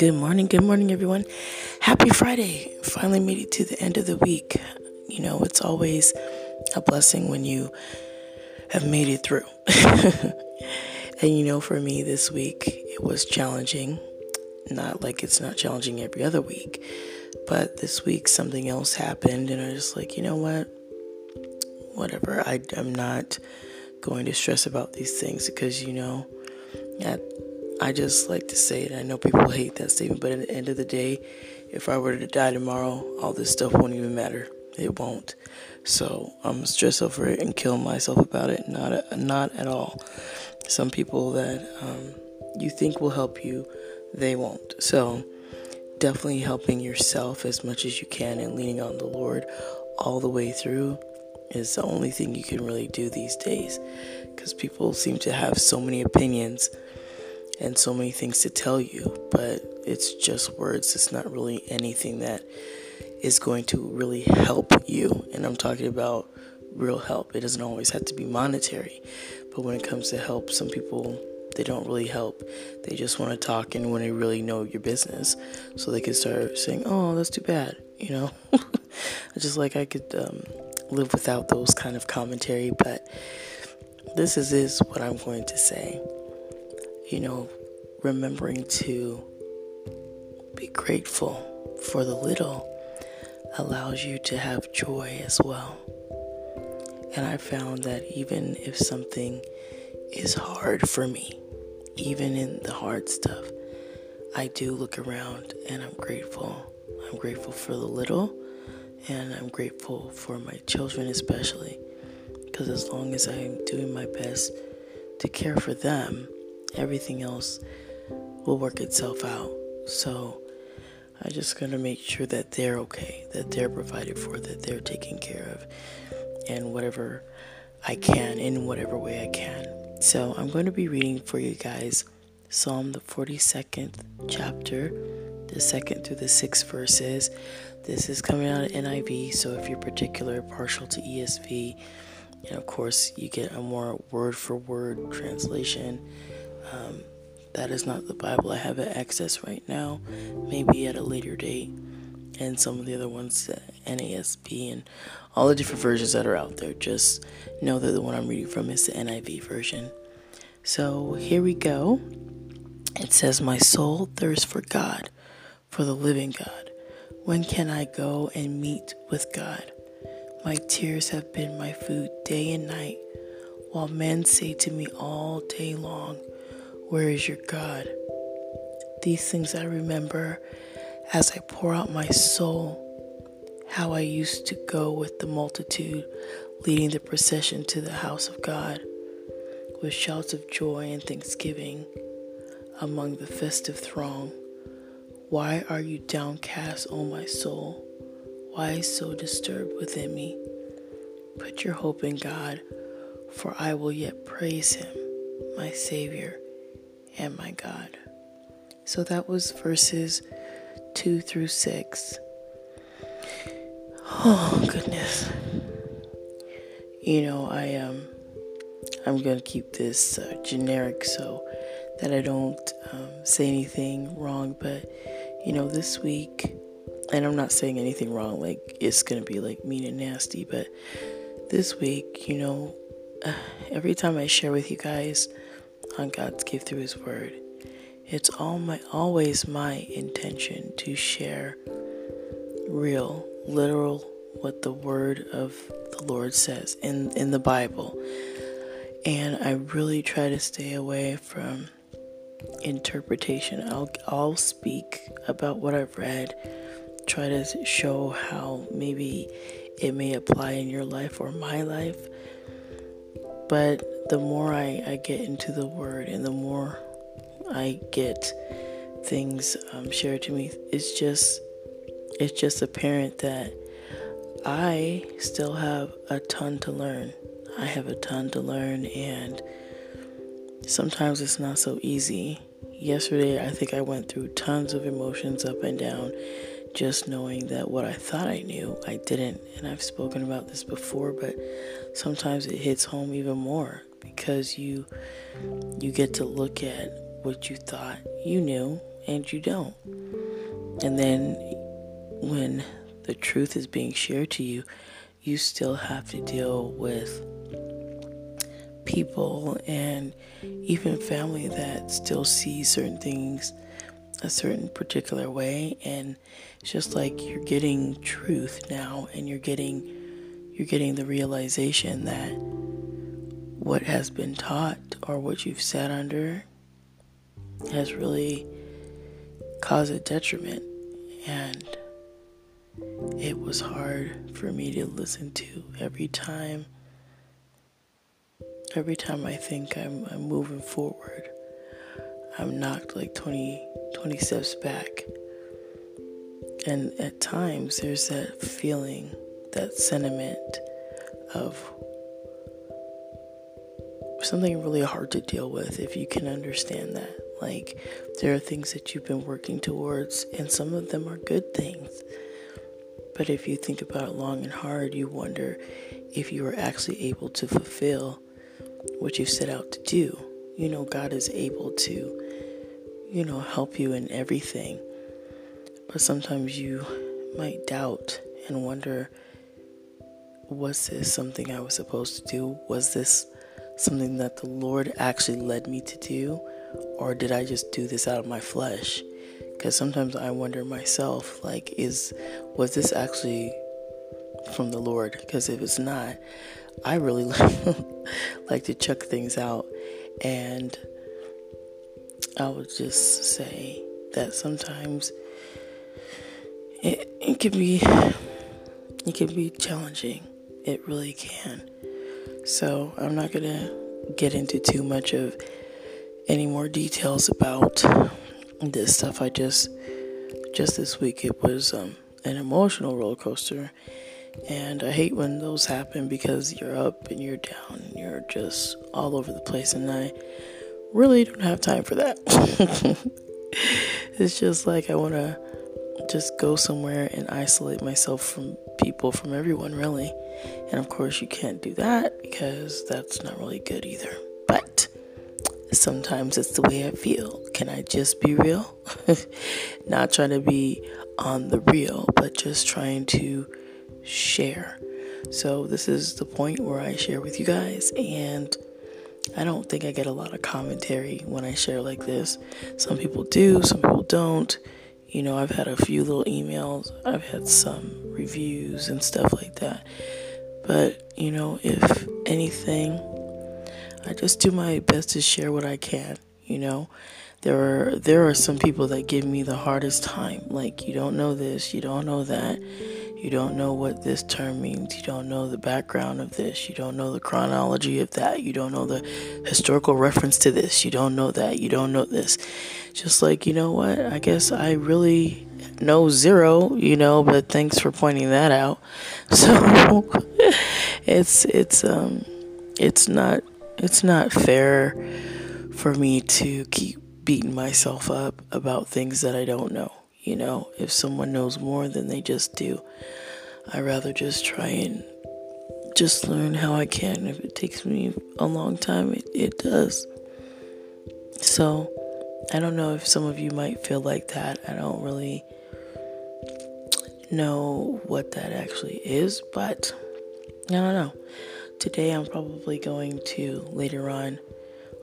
Good morning, good morning, everyone. Happy Friday. Finally made it to the end of the week. You know, it's always a blessing when you have made it through. and you know, for me this week, it was challenging. Not like it's not challenging every other week, but this week something else happened, and I was like, you know what? Whatever. I, I'm not going to stress about these things because, you know, at I just like to say it. I know people hate that statement, but at the end of the day, if I were to die tomorrow, all this stuff won't even matter. It won't. So I'm stressed over it and kill myself about it. Not not at all. Some people that um, you think will help you, they won't. So definitely helping yourself as much as you can and leaning on the Lord all the way through is the only thing you can really do these days because people seem to have so many opinions and so many things to tell you, but it's just words. It's not really anything that is going to really help you. And I'm talking about real help. It doesn't always have to be monetary, but when it comes to help, some people they don't really help. They just want to talk and when they really know your business, so they can start saying, "Oh, that's too bad," you know. just like I could um, live without those kind of commentary, but this is is what I'm going to say you know, remembering to be grateful for the little allows you to have joy as well. And I found that even if something is hard for me, even in the hard stuff, I do look around and I'm grateful. I'm grateful for the little and I'm grateful for my children, especially because as long as I'm doing my best to care for them, everything else will work itself out. So I just gotta make sure that they're okay, that they're provided for, that they're taken care of, and whatever I can, in whatever way I can. So I'm going to be reading for you guys Psalm the 42nd chapter, the second through the sixth verses. This is coming out of NIV, so if you're particular partial to ESV, and of course you get a more word for word translation um, that is not the Bible I have at access right now, maybe at a later date. And some of the other ones, uh, NASB, and all the different versions that are out there. Just know that the one I'm reading from is the NIV version. So here we go. It says, My soul thirsts for God, for the living God. When can I go and meet with God? My tears have been my food day and night, while men say to me all day long, where is your God? These things I remember as I pour out my soul, how I used to go with the multitude leading the procession to the house of God with shouts of joy and thanksgiving among the festive throng. Why are you downcast, O my soul? Why so disturbed within me? Put your hope in God, for I will yet praise him, my Savior and my God. So that was verses 2 through 6. Oh goodness. You know, I um I'm going to keep this uh, generic so that I don't um, say anything wrong, but you know, this week and I'm not saying anything wrong like it's going to be like mean and nasty, but this week, you know, uh, every time I share with you guys on God's gift through His Word. It's all my always my intention to share real, literal what the Word of the Lord says in in the Bible, and I really try to stay away from interpretation. I'll I'll speak about what I've read, try to show how maybe it may apply in your life or my life. But the more I, I get into the word and the more I get things um, shared to me, it's just it's just apparent that I still have a ton to learn. I have a ton to learn, and sometimes it's not so easy. Yesterday, I think I went through tons of emotions up and down, just knowing that what I thought I knew, I didn't. And I've spoken about this before, but sometimes it hits home even more because you you get to look at what you thought you knew and you don't. And then when the truth is being shared to you, you still have to deal with people and even family that still see certain things a certain particular way and it's just like you're getting truth now and you're getting you're getting the realization that what has been taught or what you've sat under has really caused a detriment. And it was hard for me to listen to every time every time I think I'm, I'm moving forward I'm knocked like 20, 20 steps back. And at times there's that feeling that sentiment of something really hard to deal with if you can understand that. Like there are things that you've been working towards and some of them are good things. But if you think about it long and hard, you wonder if you are actually able to fulfill what you set out to do. You know, God is able to, you know, help you in everything. But sometimes you might doubt and wonder was this something I was supposed to do? Was this something that the Lord actually led me to do? Or did I just do this out of my flesh? because sometimes I wonder myself, like, is was this actually from the Lord? Because if it's not, I really like to check things out, and I would just say that sometimes it, it can be it can be challenging. It really can. So I'm not gonna get into too much of any more details about this stuff. I just just this week it was um, an emotional roller coaster, and I hate when those happen because you're up and you're down and you're just all over the place, and I really don't have time for that. it's just like I want to just go somewhere and isolate myself from people, from everyone, really. And of course, you can't do that because that's not really good either. But sometimes it's the way I feel. Can I just be real? Not trying to be on the real, but just trying to share. So, this is the point where I share with you guys, and I don't think I get a lot of commentary when I share like this. Some people do, some people don't. You know, I've had a few little emails, I've had some reviews and stuff like that. But, you know, if anything, I just do my best to share what I can, you know. There are there are some people that give me the hardest time. Like you don't know this, you don't know that. You don't know what this term means. You don't know the background of this. You don't know the chronology of that. You don't know the historical reference to this. You don't know that. You don't know this. Just like, you know what? I guess I really know zero, you know, but thanks for pointing that out. So it's it's um it's not it's not fair for me to keep beating myself up about things that I don't know. You know, if someone knows more than they just do, I rather just try and just learn how I can. If it takes me a long time, it, it does. So, I don't know if some of you might feel like that. I don't really know what that actually is, but I don't know. Today I'm probably going to later on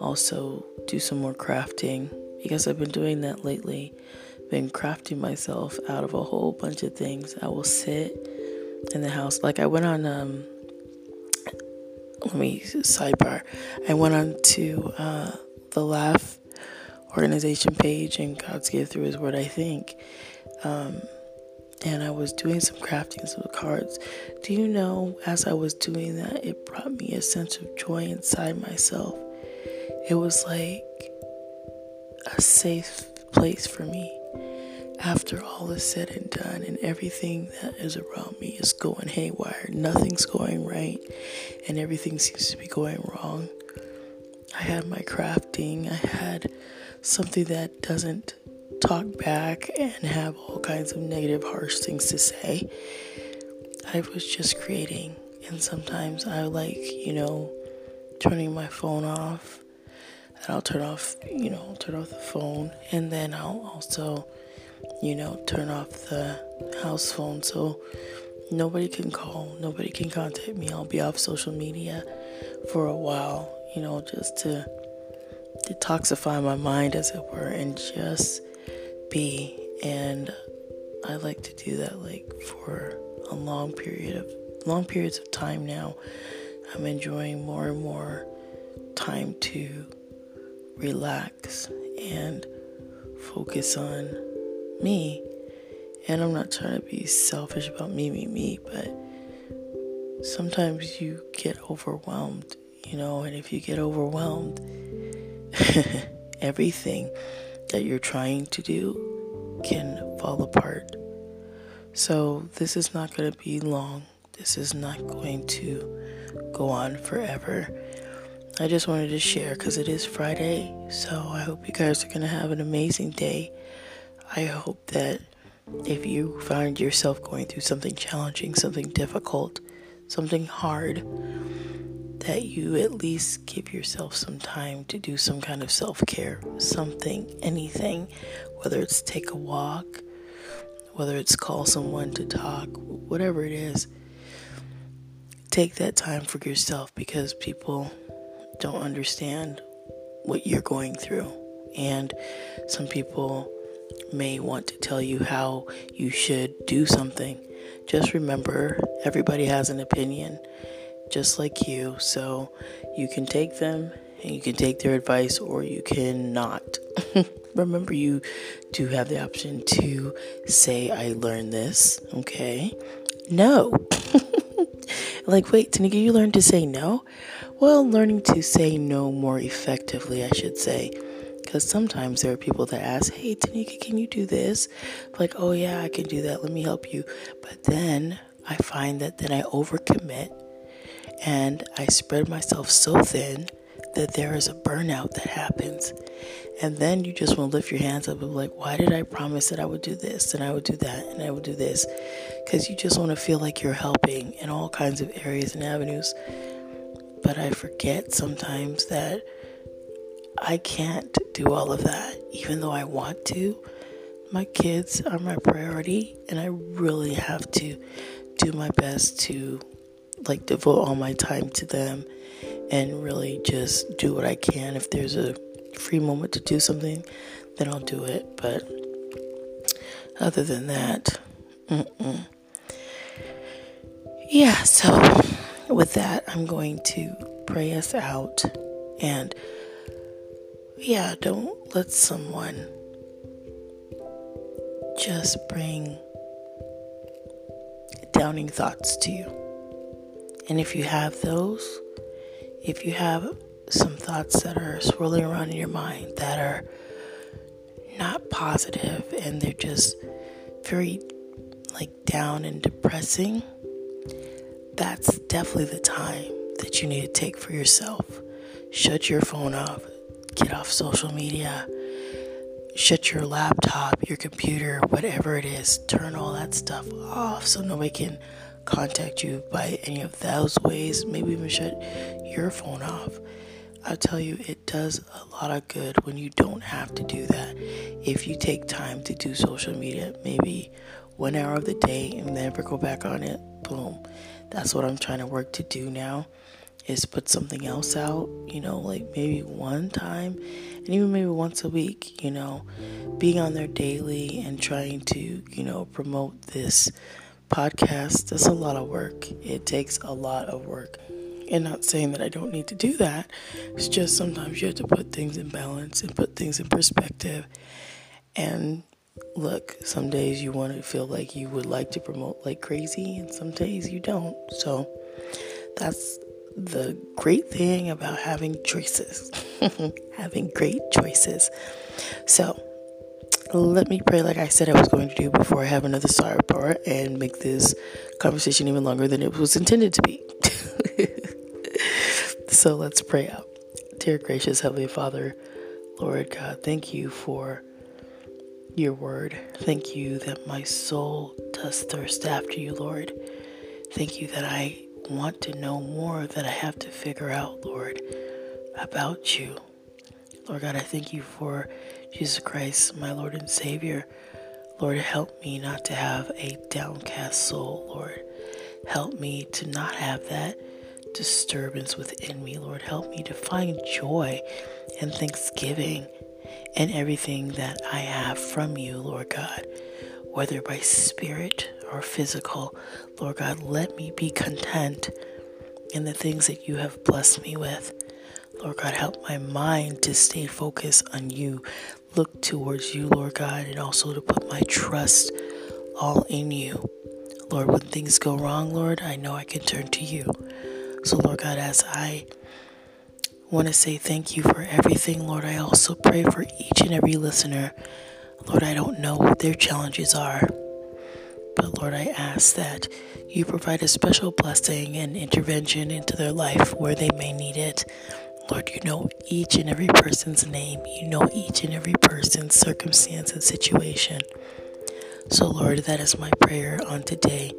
also do some more crafting because I've been doing that lately. Been crafting myself out of a whole bunch of things. I will sit in the house. Like I went on um let me sidebar. I went on to uh, the Laugh organization page and God's gift through his word, I think. Um, and I was doing some crafting some cards. Do you know, as I was doing that, it brought me a sense of joy inside myself. It was like a safe place for me. After all is said and done, and everything that is around me is going haywire, nothing's going right, and everything seems to be going wrong. I had my crafting, I had something that doesn't talk back and have all kinds of negative, harsh things to say. I was just creating, and sometimes I like, you know, turning my phone off. and I'll turn off, you know, I'll turn off the phone, and then I'll also, you know, turn off the house phone so nobody can call, nobody can contact me. I'll be off social media for a while, you know, just to detoxify my mind, as it were, and just be. And I like to do that like for a long period of long periods of time now. I'm enjoying more and more time to relax and focus on me. And I'm not trying to be selfish about me, me, me, but sometimes you get overwhelmed, you know, and if you get overwhelmed, everything that you're trying to do can fall apart. So, this is not going to be long. This is not going to go on forever. I just wanted to share because it is Friday. So I hope you guys are going to have an amazing day. I hope that if you find yourself going through something challenging, something difficult, something hard, that you at least give yourself some time to do some kind of self care, something, anything, whether it's take a walk, whether it's call someone to talk, whatever it is. Take that time for yourself because people don't understand what you're going through. And some people may want to tell you how you should do something. Just remember, everybody has an opinion, just like you. So you can take them and you can take their advice or you cannot. remember, you do have the option to say, I learned this, okay? No. like, wait, Tanika, you learned to say no? Well, learning to say no more effectively, I should say. Because sometimes there are people that ask, Hey, Tanika, can you do this? Like, oh, yeah, I can do that. Let me help you. But then I find that then I overcommit and I spread myself so thin that there is a burnout that happens. And then you just want to lift your hands up and be like, why did I promise that I would do this and I would do that and I would do this? Because you just want to feel like you're helping in all kinds of areas and avenues. But I forget sometimes that I can't do all of that, even though I want to. My kids are my priority, and I really have to do my best to like devote all my time to them and really just do what I can. If there's a free moment to do something, then I'll do it. But other than that, mm-mm. yeah, so with that, I'm going to pray us out. And yeah, don't let someone just bring downing thoughts to you. And if you have those, if you have some thoughts that are swirling around in your mind that are not positive and they're just very like down and depressing, that's definitely the time that you need to take for yourself. Shut your phone off, get off social media, shut your laptop, your computer, whatever it is, turn all that stuff off so nobody can contact you by any of those ways. Maybe even shut your phone off. I tell you, it does a lot of good when you don't have to do that. If you take time to do social media, maybe one hour of the day and never go back on it, boom that's what I'm trying to work to do now is put something else out, you know, like maybe one time and even maybe once a week, you know, being on there daily and trying to, you know, promote this podcast. That's a lot of work. It takes a lot of work. And not saying that I don't need to do that. It's just sometimes you have to put things in balance and put things in perspective. And look, some days you want to feel like you would like to promote like crazy, and some days you don't. So that's the great thing about having choices, having great choices. So let me pray like I said I was going to do before I have another sidebar and make this conversation even longer than it was intended to be. so let's pray out. Dear gracious Heavenly Father, Lord God, thank you for your word. Thank you that my soul does thirst after you, Lord. Thank you that I want to know more, that I have to figure out, Lord, about you. Lord God, I thank you for Jesus Christ, my Lord and Savior. Lord, help me not to have a downcast soul, Lord. Help me to not have that disturbance within me, Lord. Help me to find joy and thanksgiving in everything that I have from you, Lord God, whether by spirit or physical. Lord God, let me be content in the things that you have blessed me with. Lord God, help my mind to stay focused on you, look towards you, Lord God, and also to put my trust all in you. Lord, when things go wrong, Lord, I know I can turn to you. So, Lord God, as I want to say thank you for everything, Lord, I also pray for each and every listener. Lord, I don't know what their challenges are, but Lord, I ask that you provide a special blessing and intervention into their life where they may need it. Lord, you know each and every person's name. You know each and every person's circumstance and situation. So, Lord, that is my prayer on today.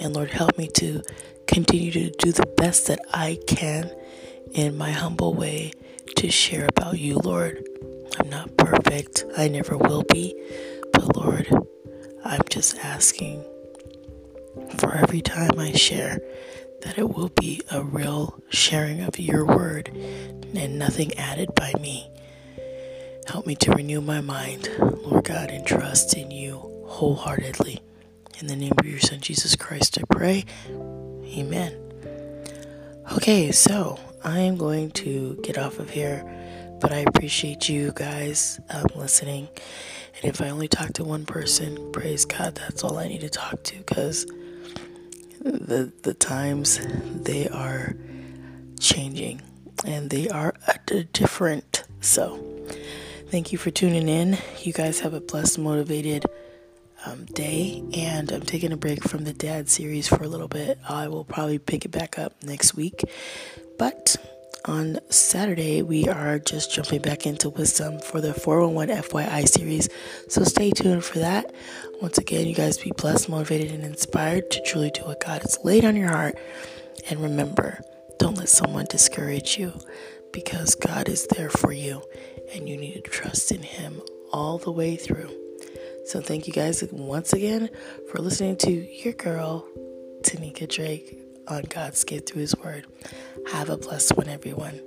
And Lord, help me to continue to do the best that I can in my humble way to share about you, Lord. I'm not perfect, I never will be, but Lord, I'm just asking for every time I share that it will be a real sharing of your word and nothing added by me. Help me to renew my mind, Lord God, and trust in you wholeheartedly. In the name of your Son, Jesus Christ, I pray. Amen. Okay, so I am going to get off of here, but I appreciate you guys um, listening. And if I only talk to one person, praise God, that's all I need to talk to because the the times they are changing and they are a different. So, thank you for tuning in. You guys have a blessed, motivated um, day, and I'm taking a break from the dad series for a little bit. I will probably pick it back up next week, but on Saturday, we are just jumping back into wisdom for the 411 FYI series. So stay tuned for that. Once again, you guys be blessed, motivated, and inspired to truly do what God has laid on your heart. And remember, don't let someone discourage you because God is there for you and you need to trust in Him all the way through. So, thank you guys once again for listening to your girl, Tanika Drake, on God's Gift through His Word. Have a blessed one, everyone.